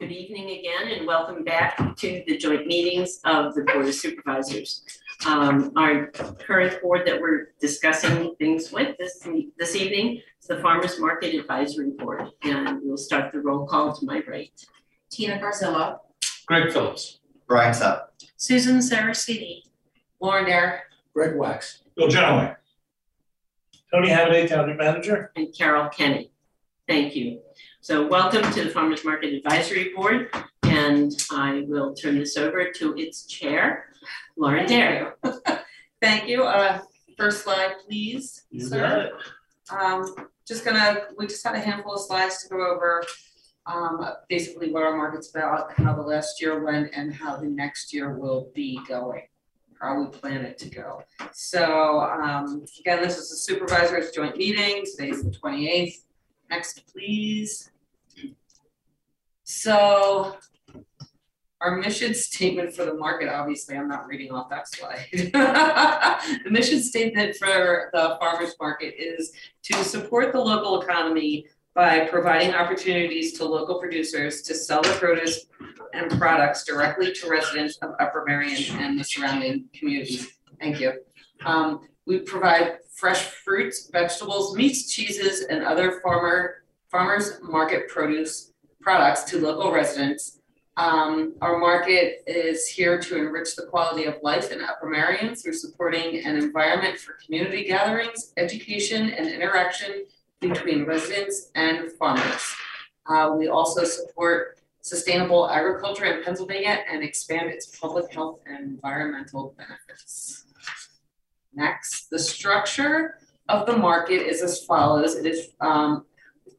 Good evening again and welcome back to the joint meetings of the Board of Supervisors. Um, our current board that we're discussing things with this, this evening is the Farmers Market Advisory Board. And we'll start the roll call to my right. Tina Garzillo, Greg Phillips. Brian Sapp. Susan Saracini, Lauren Dare, Greg Waks. Bill Jenaway. Tony Hamaday, Town Manager. and Carol Kenny. Thank you. So welcome to the Farmers Market Advisory Board, and I will turn this over to its chair, Lauren Dario. Thank you, uh, first slide, please, You sir. Um, just gonna, we just had a handful of slides to go over. Um, basically what our market's about, how the last year went and how the next year will be going. How we plan it to go. So, um, again, this is a supervisor's joint meeting, today's the twenty eighth. Next, please. So. Our mission statement for the market, obviously, I'm not reading off that slide. The mission statement for the farmer's market is to support the local economy by providing opportunities to local producers to sell their produce and products directly to residents of Upper Merion and the surrounding community. Thank you. Um, we provide fresh fruits, vegetables, meats, cheeses, and other farmer, farmers market produce products to local residents. Um, our market is here to enrich the quality of life in Upper Merion through supporting an environment for community gatherings, education, and interaction between residents and farmers. Uh, we also support sustainable agriculture in Pennsylvania and expand its public health and environmental benefits. Next, the structure of the market is as follows. It is um,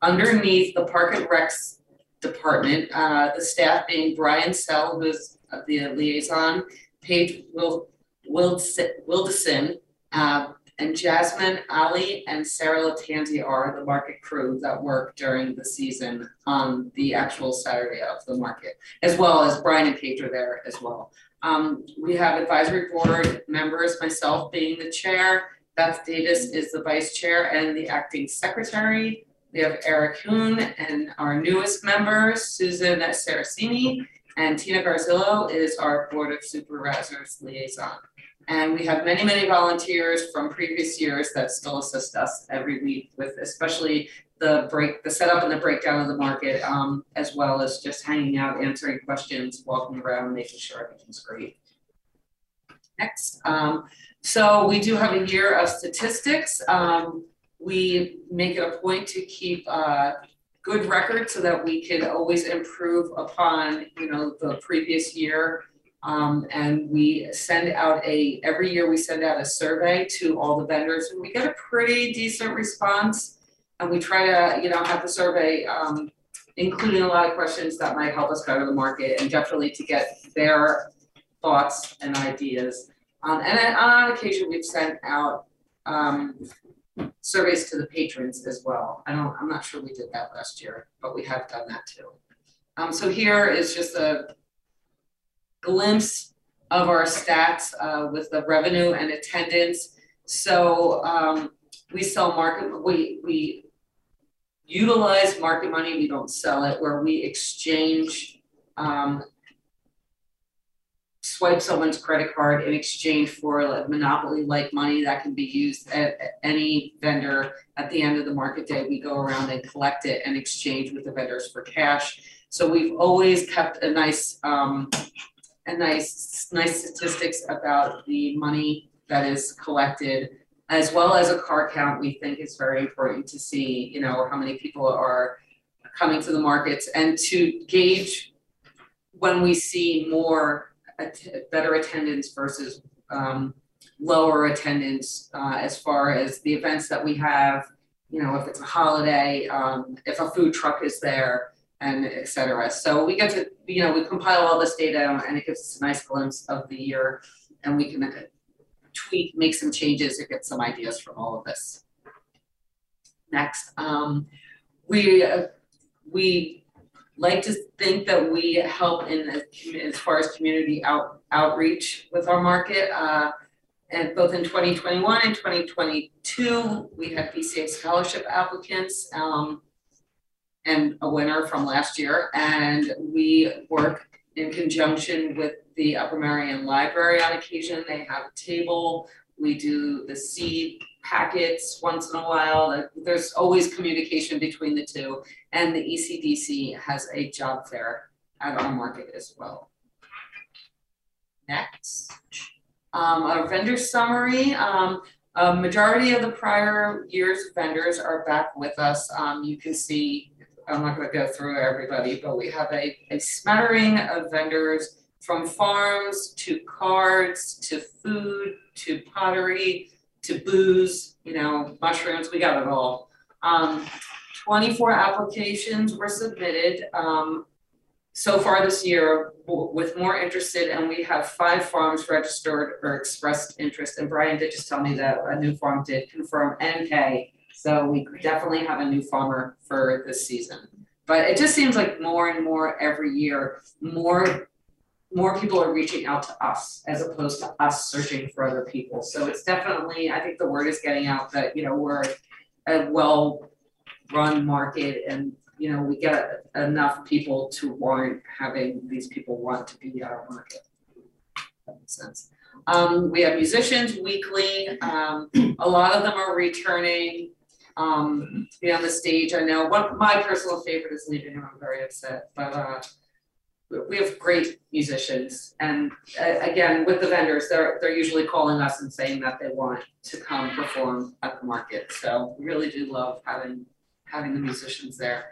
underneath the Park and Recs Department, uh, the staff being Brian Sell, who is the liaison, Paige Wil- Wilderson, uh, and Jasmine, Ali, and Sarah Latanzi are the market crew that work during the season on the actual Saturday of the market, as well as Brian and Paige are there as well. Um, we have advisory board members, myself being the chair, Beth Davis is the vice chair and the acting secretary. We have Eric Hoon and our newest member, Susan Saracini, and Tina Garzillo is our board of supervisors liaison. And we have many, many volunteers from previous years that still assist us every week with especially the break, the setup and the breakdown of the market, um, as well as just hanging out, answering questions, walking around, making sure everything's great. Next, um, so we do have a year of statistics. Um, we make it a point to keep uh good record so that we can always improve upon, you know, the previous year. Um, and we send out a, every year we send out a survey to all the vendors and we get a pretty decent response. And we try to, you know, have the survey um including a lot of questions that might help us better the market and definitely to get their thoughts and ideas. Um, and then on occasion, we've sent out um surveys to the patrons as well. I don't, I'm not sure we did that last year, but we have done that too. Um, so here is just a glimpse of our stats uh, with the revenue and attendance. So um, we sell market, we we utilize market money, we don't sell it, where we exchange um, swipe someone's credit card in exchange for like monopoly like money that can be used at, at any vendor. At the end of the market day we go around and collect it and exchange with the vendors for cash. So we've always kept a nice um a nice nice statistics about the money that is collected as well as a car count we think is very important to see you know how many people are coming to the markets and to gauge when we see more att- better attendance versus um lower attendance uh as far as the events that we have, you know, if it's a holiday, um if a food truck is there and et cetera. So we get to, you know, we compile all this data and it gives us a nice glimpse of the year and we can tweak, make some changes or get some ideas from all of this. Next, um we uh, we like to think that we help in the as far as community out outreach with our market. Uh and both in twenty twenty one and twenty twenty two, we had PCA scholarship applicants. Um and a winner from last year, and we work in conjunction with the Upper Merion Library on occasion, they have a table. We do the seed packets once in a while, there's always communication between the two. And the ECDC has a job fair at our market as well. Next, um, a vendor summary, um, a majority of the prior year's vendors are back with us, um, you can see. I'm not gonna go through everybody, but we have a, a smattering of vendors from farms to cards to food to pottery to booze, you know, mushrooms, we got it all. Um, twenty-four applications were submitted, um, so far this year with more interested, and we have five farms registered or expressed interest, and Brian did just tell me that a new farm did confirm NK. So we definitely have a new farmer for this season. But it just seems like more and more every year, more more people are reaching out to us as opposed to us searching for other people. So it's definitely, I think the word is getting out that, you know, we're a well-run market and, you know, we get enough people to warrant having these people want to be our market. That makes sense. Um, we have musicians weekly, um, a lot of them are returning, um, to be on the stage. I know one, my personal favorite is leaving and I'm very upset, but, uh, we- have great musicians and uh, again, with the vendors, they're they're usually calling us and saying that they want to come perform at the market, so we really do love having having the musicians there.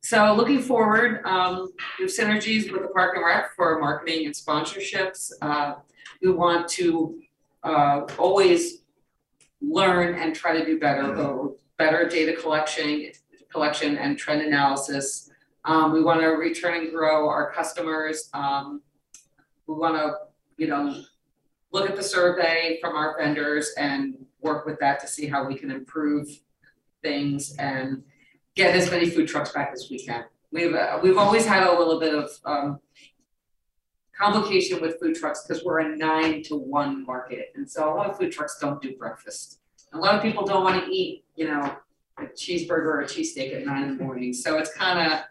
So looking forward, um, we have synergies with the Park and Rec for marketing and sponsorships. Uh, we want to uh always learn and try to do better, uh, better data collection, collection and trend analysis. Um, we wanna return and grow our customers, um, we wanna, you know, look at the survey from our vendors and work with that to see how we can improve things and get as many food trucks back as we can. We've, uh, we've always had a little bit of, um, complication with food trucks, cause we're a nine to one market, and so a lot of food trucks don't do breakfast. A lot of people don't wanna eat, you know, a cheeseburger or a cheesesteak at nine in the morning, so it's kinda,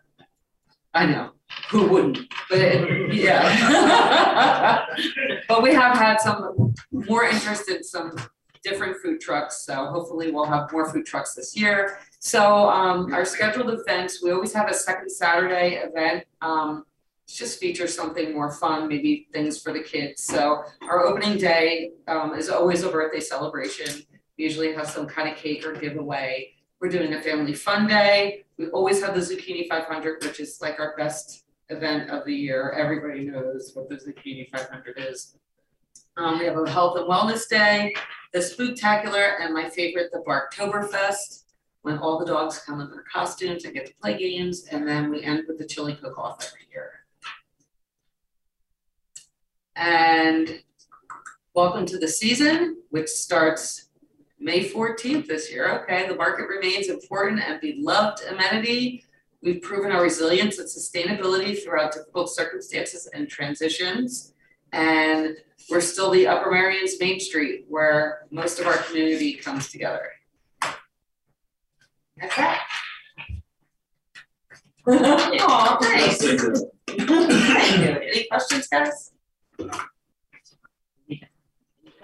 I know, who wouldn't, but it, yeah. But we have had some more interest in some different food trucks, so hopefully we'll have more food trucks this year. So um our scheduled events, we always have a second Saturday event, um just feature something more fun, maybe things for the kids. So our opening day um is always a birthday celebration. We Usually have some kind of cake or giveaway. We're doing a family fun day. We always have the zucchini five hundred, which is like our best event of the year. Everybody knows what the zucchini five hundred is. Um, we have a health and wellness day, the spooktacular, and my favorite, the Barktoberfest. When all the dogs come in their costumes and get to play games, and then we end with the chili cook-off every year. And welcome to the season, which starts May fourteenth this year, okay, the market remains important and beloved amenity. We've proven our resilience and sustainability throughout difficult circumstances and transitions. And we're still the Upper Merion's Main Street where most of our community comes together. That's that. Aw, thanks. Thank you. Any questions, guys?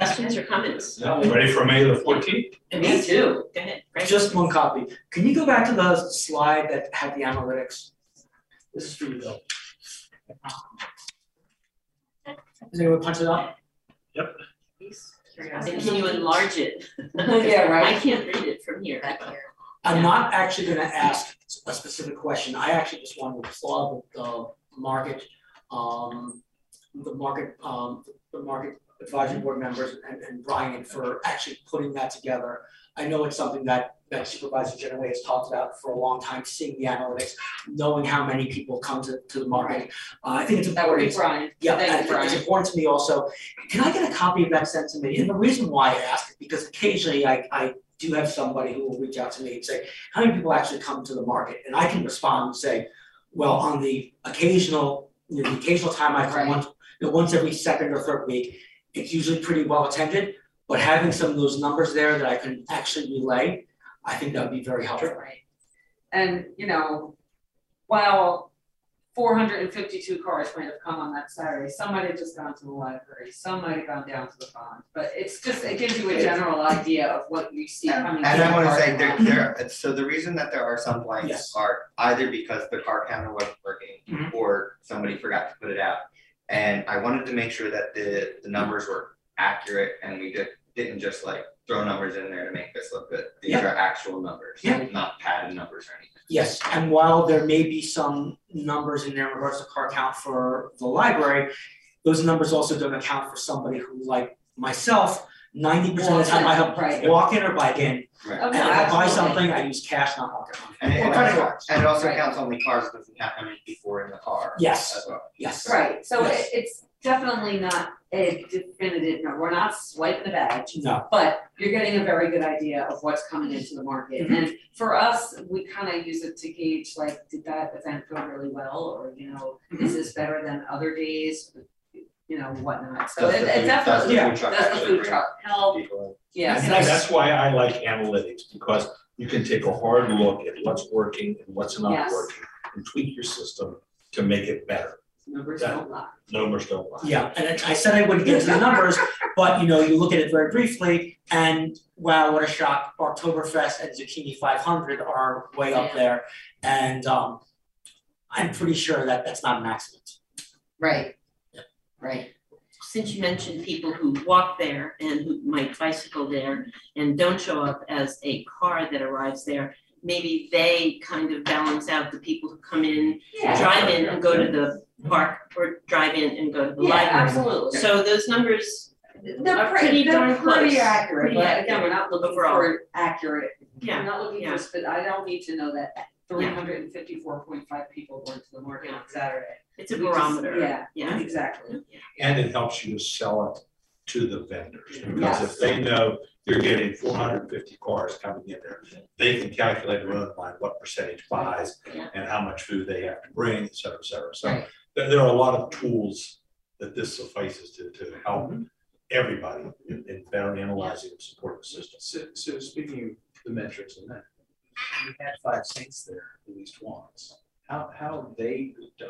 Questions or comments? Now, we ready for May the fourteenth? And Me too, go ahead, Frank. Just one copy. Can you go back to the slide that had the analytics? This is for you, Bill. Does anyone punch it up? And can you enlarge it? Yeah, right. I can't read it from here. I'm not actually gonna ask a specific question. I actually just want to applaud the market, um, the market, um, the market advisory board members and, and Brian for actually putting that together. I know it's something that, that Supervisor Jenaway has talked about for a long time, seeing the analytics, knowing how many people come to, to the market. Uh, I think it's That would important. be Brian. Yeah, Thank you, I think it's important to me also. Can I get a copy of that sent to me? And the reason why I ask is because occasionally I I do have somebody who will reach out to me and say, how many people actually come to the market? And I can respond and say, well, on the occasional, you know, the occasional time I Right. come once, you know, once every second or third week, it's usually pretty well attended. But having some of those numbers there that I can actually relay, I think that would be very helpful. Right. And, you know, while four hundred and fifty-two cars might have come on that Saturday, some might have just gone to the library, some might have gone down to the pond. But it's just, it gives you a general idea of what you see coming And I wanna say, there, there, so the reason that there are some Yes. blanks are either because the car counter wasn't working Mhm. or somebody forgot to put it out. And I wanted to make sure that the, the numbers were accurate and we did, didn't just like throw numbers in there to make this look good. These Yeah. are actual numbers, Yeah. not padded numbers or anything. Yes, and while there may be some numbers in there in regards to car count for the library, those numbers also don't account for somebody who like myself, ninety percent of the time I have Right. walk in or bike in. Right. And no, if I buy absolutely. something, I use cash, not pocket money. And it, Or credit cards. and it also Right. counts only cars, it doesn't count how many people are in the car Yes. as well. Yes. Right, so it Yes. it's definitely not a definitive, no, we're not swiping the badge. No, But you're getting a very good idea of what's coming into the market, Mm-hmm. and for us, we kind of use it to gauge, like, did that event go really well, or, you know, Mm-hmm. is this better than other days? You know, whatnot, so Does it the it food- does the definitely, Yeah. food truck does the actually food bring truck help, people yes, And that's why I like analytics, because you can take a hard look at what's working and what's not Yes. working and tweak your system to make it better. numbers don't lie. Numbers don't lie. yeah, and I said I wouldn't get to the numbers, but you know, you look at it very briefly and wow, what a shock, Oktoberfest and Zucchini five hundred are way up there. And um I'm pretty sure that that's not an accident. Right. Right. Since you mentioned people who walk there and who might bicycle there and don't show up as a car that arrives there, maybe they kind of balance out the people who come in, Yeah. drive in and go to the park or drive in and go to the Yeah, library. absolutely. So those numbers, They're are pretty, pretty darn pretty close. accurate, Pretty but accurate again, we're not looking overall. for accurate yeah, I'm not looking yeah. for, spe- I don't need to know that three hundred and fifty-four point five people went to the market on Saturday. it's a We just- barometer, Yeah, yeah. exactly. And it helps you to sell it to the vendors, because Yes. if they know they're getting four hundred and fifty cars coming in there, they can calculate in their own mind what percentage buys Yeah. and how much food they have to bring, et cetera, et cetera. So Right. there, there are a lot of tools that this suffices to, to help Mm-hmm. everybody in, in better analyzing and supporting the system. So, so speaking of the metrics and that, we had five saints there at least once. How, how have they done?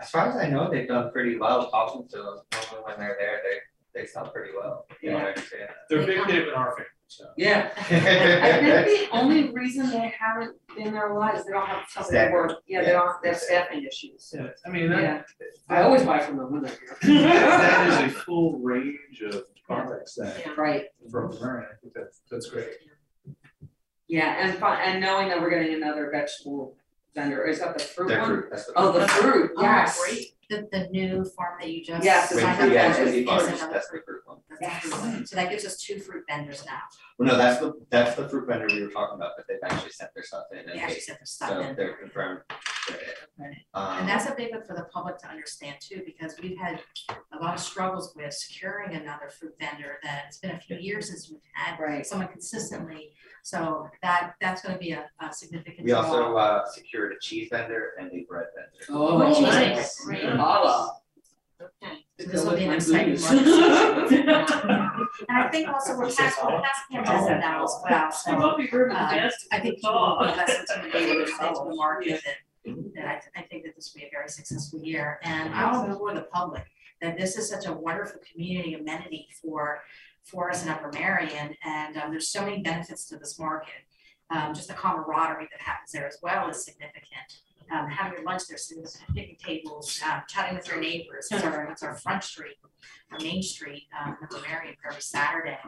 As far as I know, they've done pretty well talking to them, normally when they're there, they, they sell pretty well, you know what I'm saying? They're a big name in our family, so. Yeah. I think the only reason they haven't been there a lot is they don't have something to Staffing. work, yeah, they don't, they have staffing issues. Yeah, I mean, that, Yeah, I always buy from them when they're here. that is a full range of products that Yeah. Right, from Marion, I think that's, that's great. Yeah, and fi- and knowing that we're getting another vegetable vendor, is that the fruit Their one? fruit, that's the. Oh, the fruit, Oh, yes. great. The, the new farm that you just. Yes, With signed the up yeah, for with is- the is bars, that's the fruit. Fruit. That's the. So that gives us two fruit vendors now. Well, no, that's the, that's the fruit vendor we were talking about, but they've actually sent their stuff in They and actually they, sent their stuff so in. they're confirmed. with it. Right. Um, And that's a big one for the public to understand too, because we've had a lot of struggles with securing another fruit vendor that it's been a few years since we've had Right. someone consistently. So that, that's gonna be a, a significant we also uh secured a cheese vendor and a bread vendor. Oh, Oh, nice. nice. Great. Lala. Okay. This will be an exciting one. And I think also we're You said passing, we're solid? passing a message now as well, so. I won't be rude Um, best I think people will be less intimidated to say to the market that, that I, I think that this will be a very successful year. And I want to implore the public that this is such a wonderful community amenity for, for us in Upper Merion. And, um, there's so many benefits to this market. Um, just the camaraderie that happens there as well is significant. Um, having lunch there, sitting at picnic tables, uh, chatting with your neighbors, it's our, it's our front street, our main street, um, in Upper Merion every Saturday.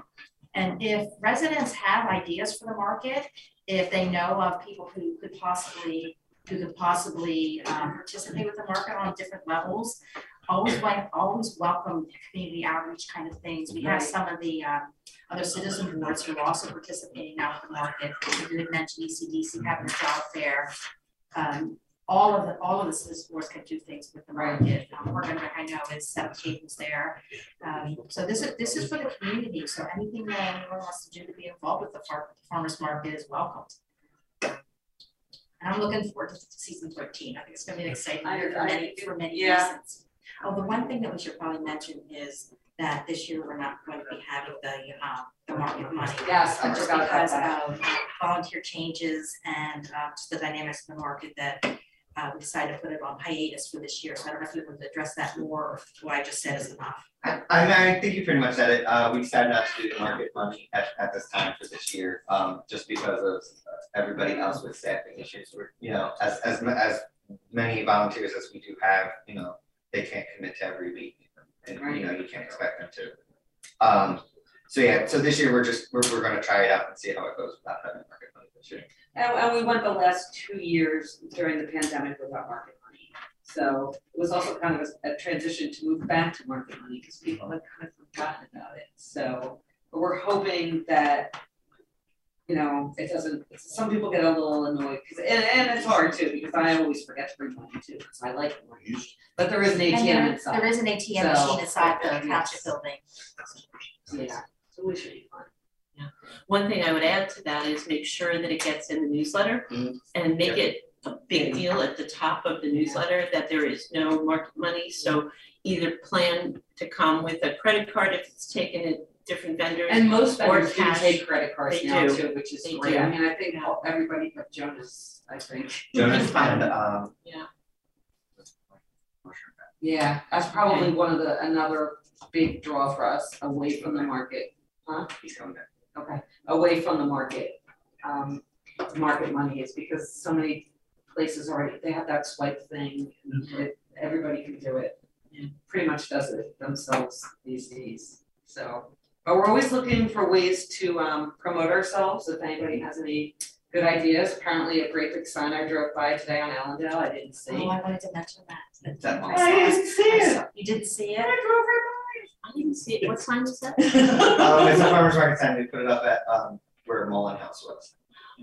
And if residents have ideas for the market, if they know of people who could possibly, who could possibly um participate with the market on different levels. Always like, always welcome community outreach kind of things. We have some of the um other citizen boards who are also participating now with the market. We did mention E ECDC having a job fair. Um all of the, all of the boards can do things with the Right. market. Um, I know, is set tables there. Um, so this is, this is for the community, so anything that anyone wants to do to be involved with the farm, farmer's market is welcomed. And I'm looking forward to season thirteen, I think it's gonna be an exciting year for many, for many yeah. reasons. Oh, the one thing that we should probably mention is that this year we're not going to be having the, um, the market money. Yes, I Just because of volunteer changes and, um, just the dynamics of the market that, uh, we decided to put it on hiatus for this year, so I don't know if you to address that more, or what I just said is enough. I, I, I think you pretty much said it, uh, we decided not to do the market money at, at this time for this year, um, just because of uh, everybody else with staffing issues, we're, you know, as, as, as many volunteers as we do have, you know, they can't commit to every week, and, you know, you can't expect them to. Um, so yeah, so this year, we're just, we're, we're gonna try it out and see how it goes without having market money this year. And, and we went the last two years during the pandemic without market money. So it was also kind of a, a transition to move back to market money, because people had kind of forgotten about it, so. But we're hoping that, you know, it doesn't, some people get a little annoyed, because, and, and it's hard too, because I always forget to bring money too, because I like money. But there is an ATM there- inside. There is an ATM So- machine inside the Yes. building. Yeah, so we should be fine. One thing I would add to that is make sure that it gets in the newsletter Mhm. and make it a big deal at the top of the newsletter that there is no market money, so either plan to come with a credit card if it's taken at different vendors. And most Or vendors do cash. take credit cards They now do. too, which is They great, I mean, I think all- everybody but Jonas, I think. Jonas and, um. Yeah. Yeah, that's probably one of the, another big draw for us, away from the market, He's coming back. okay, away from the market. Um, market money is because so many places already, they have that swipe thing, and it, everybody can do it. Pretty much does it themselves these days, so. But we're always looking for ways to um promote ourselves, if anybody has any good ideas, apparently a great big sign I drove by today on Allendale, I didn't see. Oh, I wanted to mention that. Is that I all? saw I didn't see I it. saw- You didn't see it? I didn't see it, what time was that? Um, it's a farmer's market sign, we put it up at, um, where Mullen House was.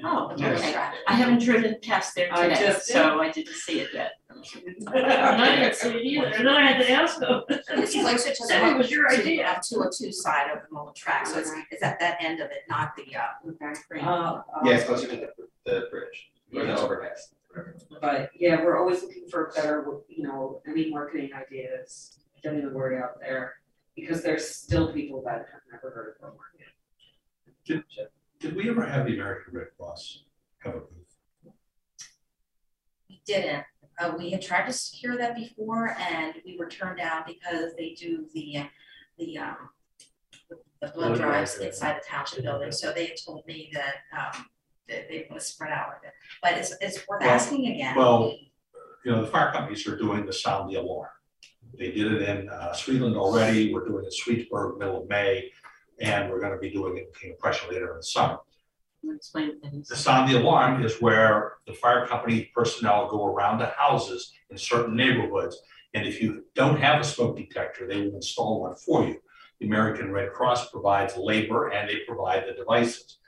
Oh, okay, I haven't driven past there I today, just did. so I didn't see it yet. I didn't see it either, and then I had to ask them. It's closer to the. Said it was your to, idea. Two oh two side of the Mullen Tract, so it's, it's at that end of it, not the, uh, Okay, uh, uh, Yeah, it's closer to the, the bridge, or the overpass. But yeah, we're always looking for better, you know, any marketing ideas, getting the word out there. Because there's still people that have never heard of our market. Did, did we ever have the American Red Cross have a booth? we didn't. Uh, we had tried to secure that before and we were turned down because they do the, uh, the, um, the blood Blood drives drive, yeah. inside the township building, so they had told me that, um, that they want to spread out with it. But it's, it's worth Well- asking again. Well, you know, the fire companies are doing the sound the alarm. They did it in uh, Swedeland already, we're doing it in Swedesburg, middle of May, and we're gonna be doing it in King of Prussia later in the summer. Explain things. The sound the alarm is where the fire company personnel go around the houses in certain neighborhoods. And if you don't have a smoke detector, they will install one for you. The American Red Cross provides labor and they provide the devices.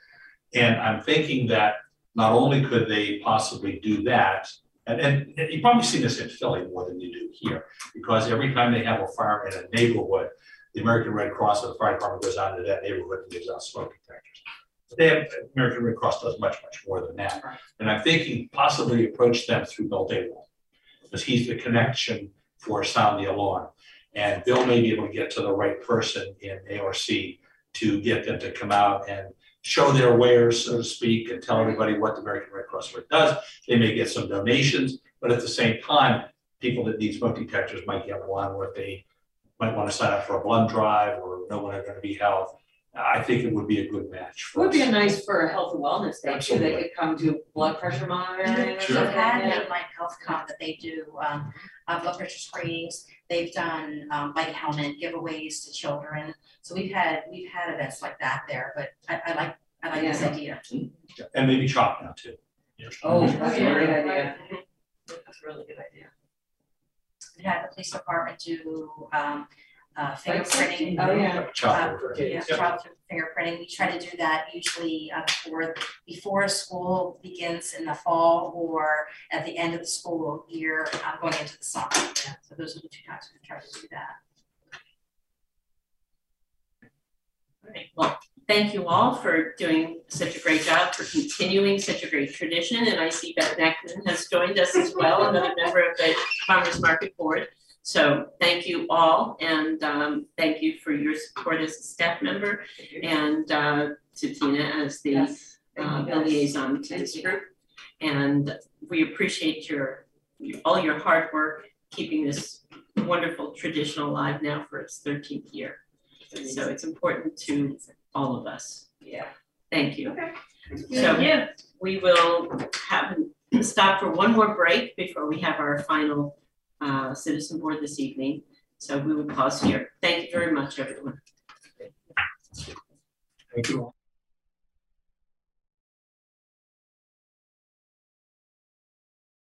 And I'm thinking that not only could they possibly do that, and, and you've probably seen this in Philly more than you do here, because every time they have a fire in a neighborhood, the American Red Cross or the fire department goes out into that neighborhood and gives out smoke detectors. But they have, American Red Cross does much, much more than that. And I'm thinking possibly approach them through Bill Daywall. Because he's the connection for sound the alarm. And Bill may be able to get to the right person in ARC to get them to come out and show their wares, so to speak, and tell everybody what the American Red Cross does. They may get some donations, but at the same time, people that need smoke detectors might get one or if they might want to sign up for a blood drive or know when they're going to be held. I think it would be a good match It for would be a nice for a health and wellness day too, they could come do blood pressure monitoring or Sure. something, They've had yeah. Main Line Health come that they do um uh, blood pressure screenings, they've done um bike helmet giveaways to children. So we've had, we've had events like that there, but I I like, I like this idea. And maybe CHOP now too. Oh, that's a great idea. That's a really good idea. We had the police department do um uh fingerprinting. Oh, yeah. CHOP Uh, over. Yeah, Yep. child fingerprinting, we try to do that usually uh before before school begins in the fall or at the end of the school year, uh going into the summer. Yeah, So those are the two times we try to do that. Alright, well, thank you all for doing such a great job, for continuing such a great tradition, and I see Beth Beckman has joined us as well, another member of the Farmers Market Board. So thank you all and um thank you for your support as a staff member and uh to Tina as the Yes. uh the liaison to Thank this group. And we appreciate your all your hard work, keeping this wonderful tradition alive now for its thirteenth year. So it's important to all of us. Yeah. Thank you. Okay. So Yeah. we will have stop for one more break before we have our final uh citizen board this evening. So we will pause here. Thank you very much, everyone. Thank you all.